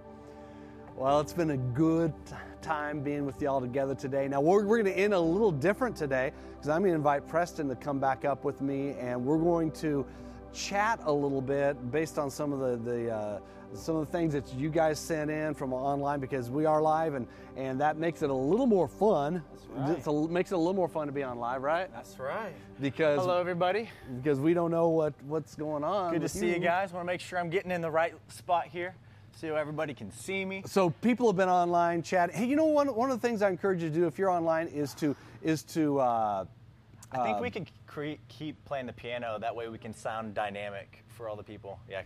Well, it's been a good time being with y'all together today. Now, we're, we're going to end a little different today because I'm going to invite Preston to come back up with me and we're going to chat a little bit based on some of the, the uh, some of the things that you guys sent in from online because we are live and, and that makes it a little more fun. That's right. It's a- makes it a little more fun to be on live, right? That's right. Because Hello, everybody. because we don't know what, what's going on. Good to see you guys. Want to make sure I'm getting in the right spot here so everybody can see me. So people have been online chatting. Hey, you know one one of the things I encourage you to do if you're online is to is to uh, I think we can cre- keep playing the piano. That way we can sound dynamic for all the people. Yeah.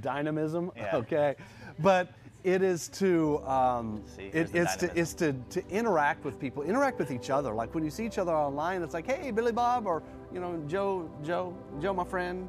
dynamism. Yeah. Okay, but it is to um, See, it, it's to it's to to interact with people, interact with each other. Like when you see each other online, it's like, hey, Billy Bob, or you know, Joe, Joe, Joe, my friend,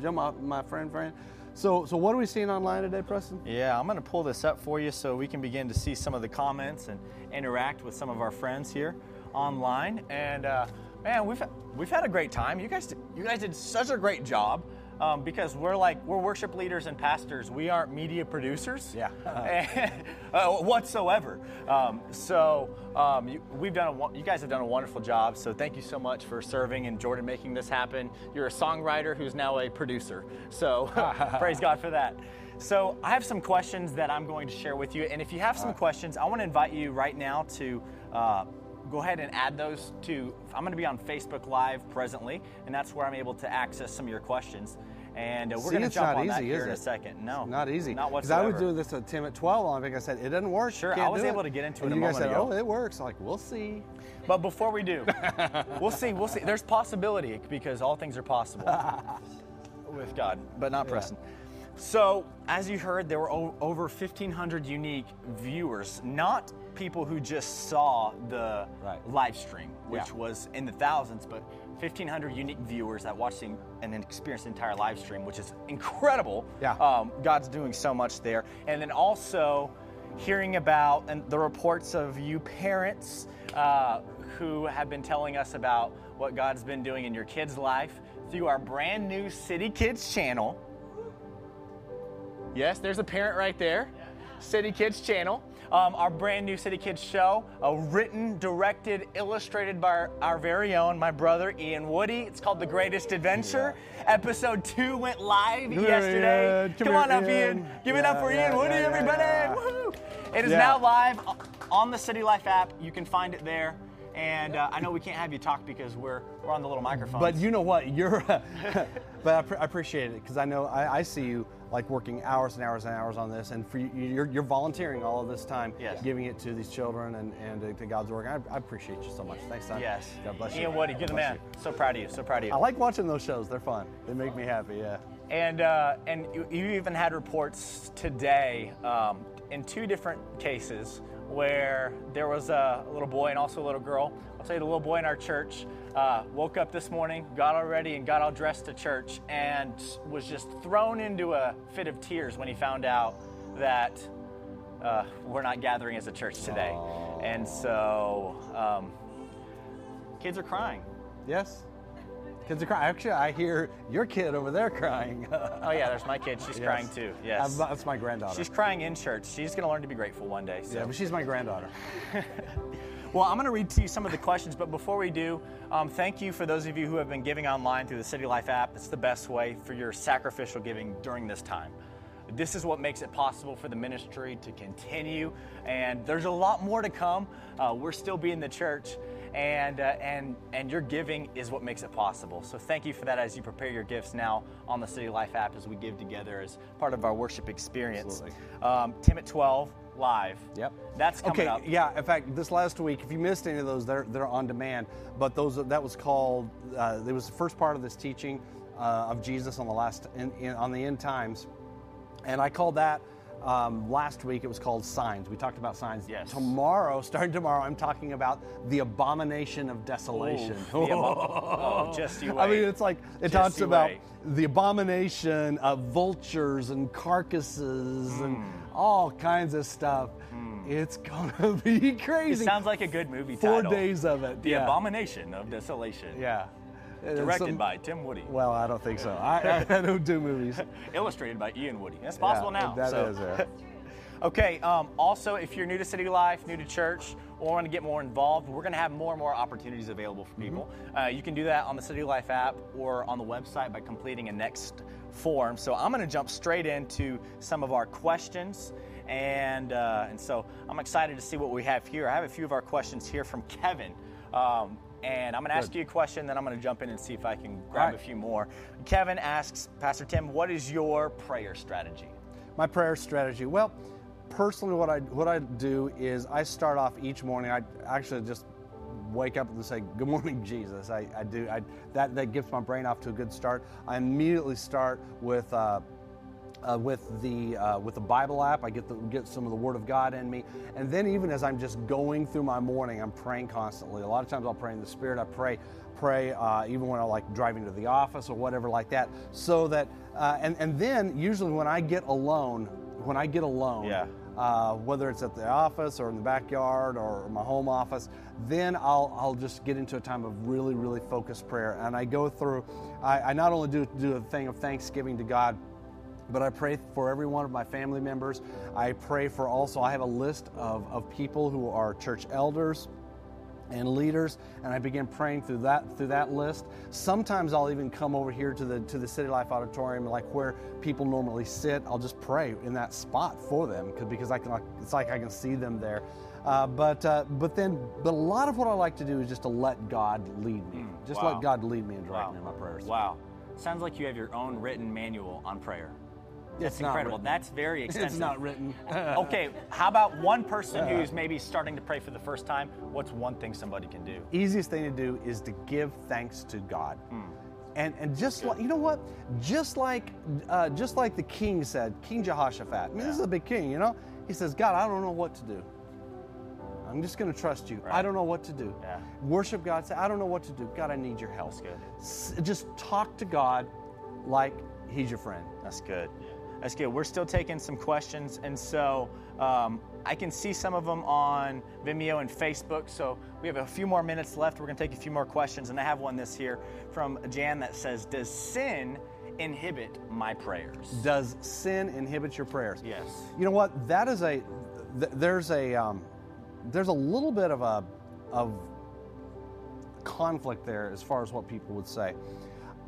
Joe, my, my friend, friend. So so what are we seeing online today, Preston? Yeah, I'm going to pull this up for you so we can begin to see some of the comments and interact with some of our friends here online. And uh, man, we've we've had a great time. You guys, did- you guys did such a great job. Um, because we're like we're worship leaders and pastors. We aren't media producers, Yeah. uh, whatsoever. Um, so um, you, we've done a, you guys have done a wonderful job. So thank you so much for serving and Jordan making this happen. You're a songwriter who's now a producer. So praise God for that. So I have some questions that I'm going to share with you, and if you have some questions, I want to invite you right now to. Uh, Go ahead and add those to. I'm going to be on Facebook Live presently, and that's where I'm able to access some of your questions. And uh, we're going to jump on that easy, here is in a second. No, Not easy. Not Because I was doing this to Tim at 12 on. I think I said it doesn't work. Sure, I was able to get into it and a you guys moment said, ago. oh, it works. I'm like, we'll see. But before we do, we'll see. We'll see. There's possibility because all things are possible with God, but not Preston. So, as you heard, there were over 1,500 unique viewers, not people who just saw the Right. live stream, which Yeah. was in the thousands, but 1,500 unique viewers that watched and then experienced the entire live stream, which is incredible. Yeah. Um, God's doing so much there. And then also hearing about and the reports of you parents uh, who have been telling us about what God's been doing in your kids' life through our brand new City Kids channel. Yes, there's a parent right there. City Kids channel. Um, our brand new City Kids show, uh, written, directed, illustrated by our, our very own, my brother Ian Woody. It's called The Greatest Adventure. Episode two went live here, yesterday. Ian. Come, Come on up, Ian. Ian. Give it Yeah, up for yeah, Ian Woody, yeah, yeah, everybody. yeah. It is Yeah. now live on the City Life app. You can find it there. And uh, I know we can't have you talk because we're we're on the little microphone. But you know what? You're, but I, I appreciate it because I know I, I see you like working hours and hours and hours on this, and for you, you're, you're volunteering all of this time, Yes. giving it to these children and, and to, God's work. I, I appreciate you so much. Thanks, son. yes, God bless you. Ian Woody, you're the man. you. So proud of you. So proud of you. I like watching those shows. They're fun. They make me happy. Yeah. And uh, and you, you even had reports today um, in two different cases where there was a little boy and also a little girl. I'll tell you, the little boy in our church uh, woke up this morning, got all ready, and got all dressed to church, and was just thrown into a fit of tears when he found out that uh, we're not gathering as a church today. And so um, kids are crying. Yes. Kids are crying. Actually, I hear your kid over there crying. Oh yeah, there's my kid. She's Yes. crying too. Yes. That's my granddaughter. She's crying in church. She's going to learn to be grateful one day. So. yeah, but she's my granddaughter. Well, I'm going to read to you some of the questions, but before we do, um, thank you for those of you who have been giving online through the City Life app. It's the best way for your sacrificial giving during this time. This is what makes it possible for the ministry to continue, and there's a lot more to come. Uh, we're still being the church, and uh, and and your giving is what makes it possible. So thank you for that as you prepare your gifts now on the City Life app as we give together as part of our worship experience. Um, Tim at 12 live. Yep. That's coming okay, up. yeah. In fact, this last week, if you missed any of those, they're they're on demand. But those that was called. Uh, it was the first part of this teaching uh, of Jesus on the last in, in, on the end times, and I called that Um, last week it was called signs. We talked about signs. Yes. Tomorrow, starting tomorrow, I'm talking about the abomination of desolation. Oof, the abo- oh, just you I mean, it's like it Just talks about wait. the abomination of vultures and carcasses Hmm. and all kinds of stuff. It's gonna be It crazy. sounds like a good movie Four title. days of it. The yeah. Abomination of Desolation. Yeah. Directed some- by Tim Woody. Well, I don't think so. I, I don't do movies. Illustrated by Ian Woody. That's possible Yeah, now. That so. is, yeah. Okay, um, also, if you're new to City Life, new to church, or want to get more involved, we're going to have more and more opportunities available for people. Mm-hmm. Uh, you can do that on the City Life app or on the website by completing a next form. So I'm going to jump straight into some of our questions. And, uh, and so I'm excited to see what we have here. I have a few of our questions here from Kevin. Um, and I'm going to ask you a question, then I'm going to jump in and see if I can grab right. a few more. Kevin asks, Pastor Tim, what is your prayer strategy? My prayer strategy. Well, personally, what I what I do is I start off each morning. I actually just wake up and say, "Good morning, Jesus." I, I do. I that that gets my brain off to a good start. I immediately start with. Uh, uh, with the uh, with the Bible app, I get the, get some of the Word of God in me, and then even as I'm just going through my morning, I'm praying constantly. A lot of times I'll pray in the Spirit. I pray pray uh, even when I'm like driving to the office or whatever like that. So that uh, and and then usually when I get alone, when I get alone, Yeah. Uh, whether it's at the office or in the backyard or my home office, then I'll, I'll just get into a time of really, really focused prayer. And I go through, I, I not only do, do a thing of thanksgiving to God, but I pray for every one of my family members. I pray for also, I have a list of, of people who are church elders and leaders and I begin praying through that through that list. Sometimes I'll even come over here to the to the City Life Auditorium like where people normally sit. I'll just pray in that spot for them because I can like, it's like I can see them there. Uh, but uh, but then but a lot of what I like to do is just to let God lead me. just Mm, wow. let God lead me and direct me in my prayers. Wow. Sounds like you have your own written manual on prayer. That's It's incredible. That's very extensive. It's not written. okay, how about one person who's maybe starting to pray for the first time? What's one thing somebody can do? easiest thing to do is to give thanks to God. Hmm. And, and just like you know what, just like uh, just like the king said, King Jehoshaphat. I mean, this is a big king, you know. He says, God, I don't know what to do. I'm just going to trust you. I don't know what to do. Yeah. Worship God. Say, I don't know what to do. God, I need your help. That's good. S- just talk to God like He's your friend. That's good. That's good. We're still taking some questions, and so um, I can see some of them on Vimeo and Facebook. So we have a few more minutes left. We're going to take a few more questions, and I have one this here from Jan that says, "Does sin inhibit my prayers?" Does sin inhibit your prayers? Yes. You know what? That is a th- there's a um, there's a little bit of a of conflict there as far as what people would say.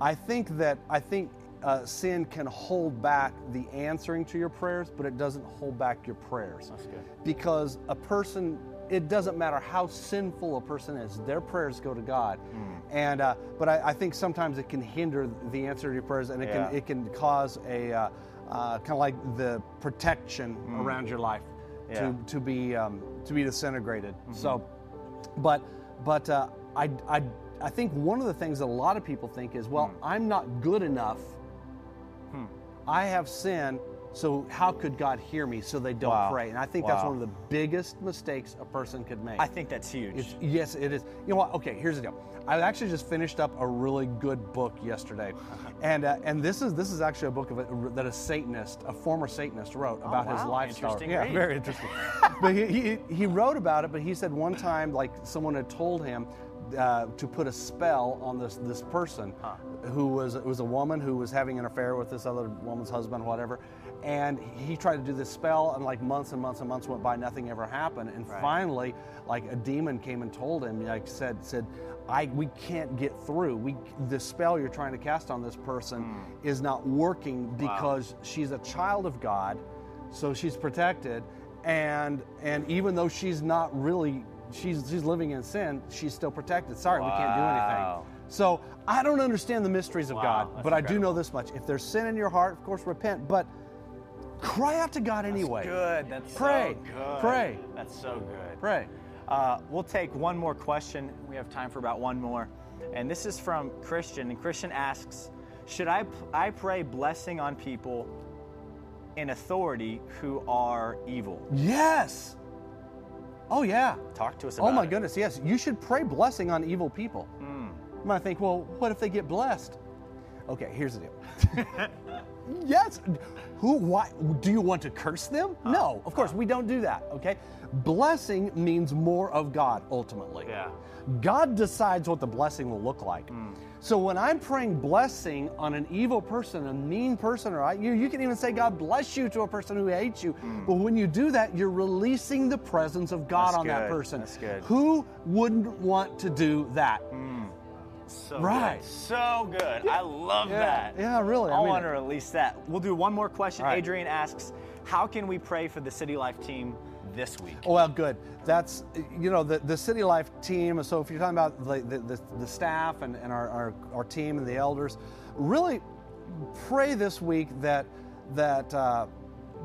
I think that I think uh, sin can hold back the answering to your prayers, but it doesn't hold back your prayers. That's good. Because a person, it doesn't matter how sinful a person is, their prayers go to God. Hmm. And uh, but I, I think sometimes it can hinder the answer to your prayers, and it Yeah. can it can cause a uh, uh, kind of like the protection around your life. Yeah. Mm-hmm. to to be um, to be disintegrated. So, but but uh, I I I think one of the things that a lot of people think is, well, Hmm. I'm not good enough. I have sinned, so how could God hear me? So they don't Wow. pray. And I think that's one of the biggest mistakes a person could make. I think that's huge. It's, yes, it is. You know what? Okay, here's the deal. I actually just finished up a really good book yesterday, and uh, and this is this is actually a book of a, that a Satanist, a former Satanist, wrote about his Oh, wow. life story. Interesting Yeah, read. very interesting. but he, he he wrote about it. But he said one time, like someone had told him. Uh, to put a spell on this this person who was it was a woman who was having an affair with this other woman's husband, whatever, and he tried to do this spell, and like months and months and months went by, nothing ever happened, and finally, like a demon came and told him, like said said, I we can't get through. We the spell you're trying to cast on this person is not working because she's a child of God, so she's protected, and and even though she's not really she's she's living in sin, she's still protected. Sorry, we can't do anything. So I don't understand the mysteries of Wow, God, that's but I do know this much: if there's sin in your heart, of course, repent. But cry out to God anyway. good. That's Pray. so good. Pray. That's so good. Pray. Uh, we'll take one more question. We have time for about one more. And this is from Christian. And Christian asks Should I, I pray blessing on people in authority who are evil. Yes. Oh, yeah. Talk to us Oh, my it. goodness. Yes. You should pray blessing on evil people. Hmm. You might think, well, what if they get blessed? Okay, here's the deal. yes. Who, why? Do you want to curse them? No, of course, we don't do that, okay? Blessing means more of God ultimately. Yeah. God decides what the blessing will look like. So when I'm praying blessing on an evil person, a mean person, or you, you can even say God bless you to a person who hates you. Hmm. But when you do that, you're releasing the presence of God That's on that person. That's good. Who wouldn't want to do that? So Right. good. So good. I love Yeah. that. Yeah, really. I I, mean want to release that. We'll do one more question. Right. Adrian asks, how can we pray for the City Life team this week? Oh, well, good. That's, you know, the, the City Life team. So if you're talking about the, the, the, the staff and, and our, our, our team and the elders, really pray this week that, that, uh,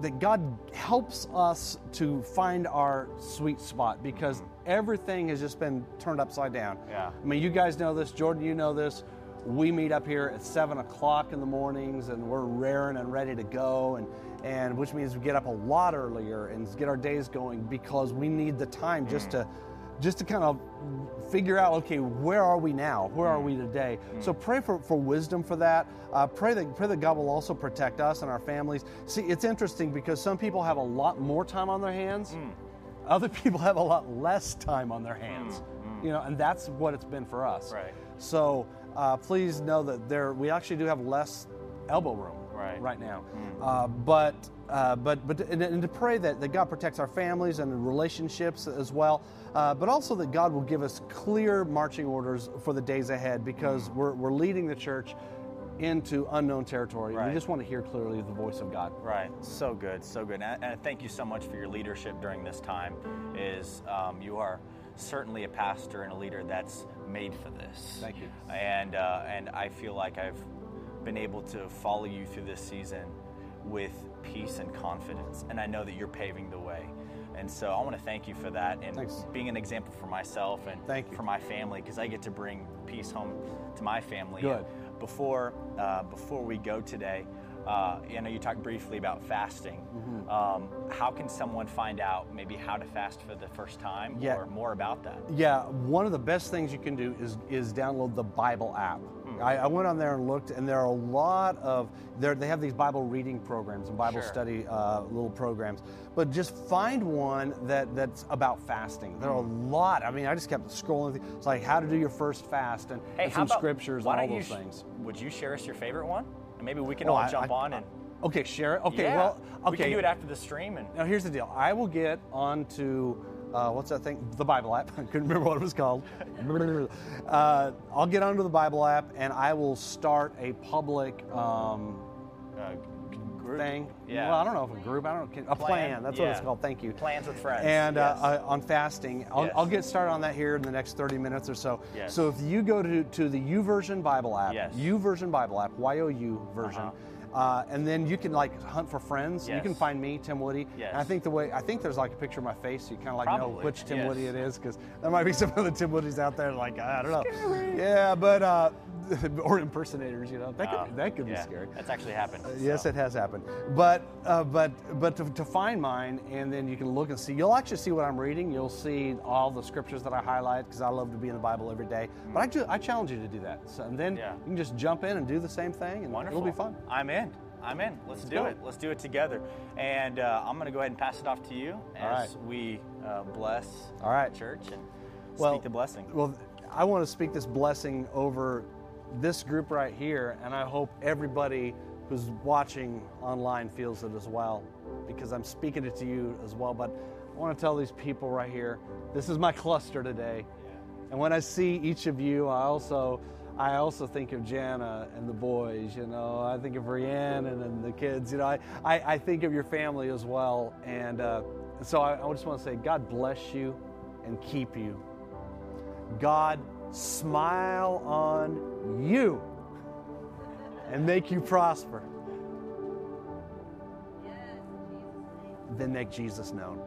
that God helps us to find our sweet spot because everything has just been turned upside down. Yeah. I mean, you guys know this. Jordan, you know this. We meet up here at seven o'clock in the mornings, and we're raring and ready to go, and and which means we get up a lot earlier and get our days going because we need the time just to just to kind of figure out okay where are we now? Where are we mm. today? Mm. So pray for, for wisdom for that. Uh, pray that pray that god will also protect us and our families. See it's interesting because some people have a lot more time on their hands. Mm. Other people have a lot less time on their hands. you know and that's what it's been for us. Right. so uh, please know that there we actually do have less elbow room Right. right now uh, but uh, but but and, and to pray that, that God protects our families and relationships as well, uh, but also that God will give us clear marching orders for the days ahead because we're, we're leading the church into unknown territory. Right. We just want to hear clearly the voice of God. Right. So good. So good. And, and thank you so much for your leadership during this time. Is um, you are certainly a pastor and a leader that's made for this. Thank you. And uh, and I feel like I've been able to follow you through this season with peace and confidence, and I know that you're paving the way. And so I want to thank you for that and Thanks. being an example for myself and Thank you. for my family because I get to bring peace home to my family. Good. Before uh, before we go today, uh, I know you talked briefly about fasting. Mm-hmm. Um, how can someone find out maybe how to fast for the first time Yeah. or more about that? Yeah, one of the best things you can do is is download the Bible app. I, I went on there and looked, and there are a lot of. They have these Bible reading programs and Bible Sure. study uh, little programs, but just find one that that's about fasting. There are a lot. I mean, I just kept scrolling. through. It's like how to do your first fast and, Hey, and some about, scriptures and all those sh- things. Would you share us your favorite one? And maybe we can Oh, all I- jump I- on and Okay, share it. Okay, yeah, well, okay. we can do it after the stream and Now here's the deal. I will get onto uh, what's that thing? The Bible app. I couldn't remember what it was called. uh, I'll get onto the Bible app and I will start a public um, uh, group. thing. Yeah. Well, I don't know if a group. I don't know. A plan. That's what it's called. Thank you. Plans with friends. And yes. uh, uh, on fasting, I'll, Yes. I'll get started on that here in the next 30 minutes or so. Yes. So if you go to, to the YouVersion Bible app, Yes. YouVersion Bible app, Y O U version, Uh-huh. Uh, and then you can like hunt for friends. You can find me, Tim Woody. Yes. And I think the way I think there's like a picture of my face, so you kind of like know which Tim yes. Woody it is because there might be some other Tim Woodies out there like I don't know. Yeah, but uh, or impersonators, you know that could Uh, that could yeah, be scary. That's actually happened. Yes, it has happened. But uh, but but to, to find mine, and then you can look and see. You'll actually see what I'm reading. You'll see all the scriptures that I highlight because I love to be in the Bible every day. But I, ju- I challenge you to do that. So, and then Yeah. you can just jump in and do the same thing, and Wonderful. it'll be fun. I'm in. I'm in. Let's, do go. it. Let's do it together. And uh, I'm going to go ahead and pass it off to you as we uh, bless All right. the church and Well, speak the blessing. Well, I want to speak this blessing over this group right here, and I hope everybody who's watching online feels it as well, because I'm speaking it to you as well. But I want to tell these people right here, this is my cluster today, and when I see each of you, I also. I also think of Jana and the boys, you know. I think of Rhiannon and the kids, you know. I, I, I think of your family as well. And uh, so I, I just want to say, God bless you and keep you. God smile on you and make you prosper. Then make Jesus known.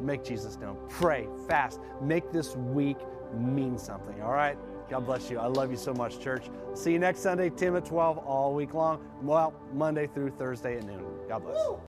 Make Jesus known. Pray, fast. Make this week mean something, all right? God bless you. I love you so much, church. See you next Sunday, 10 at 12, all week long. Well, Monday through Thursday at noon. God bless.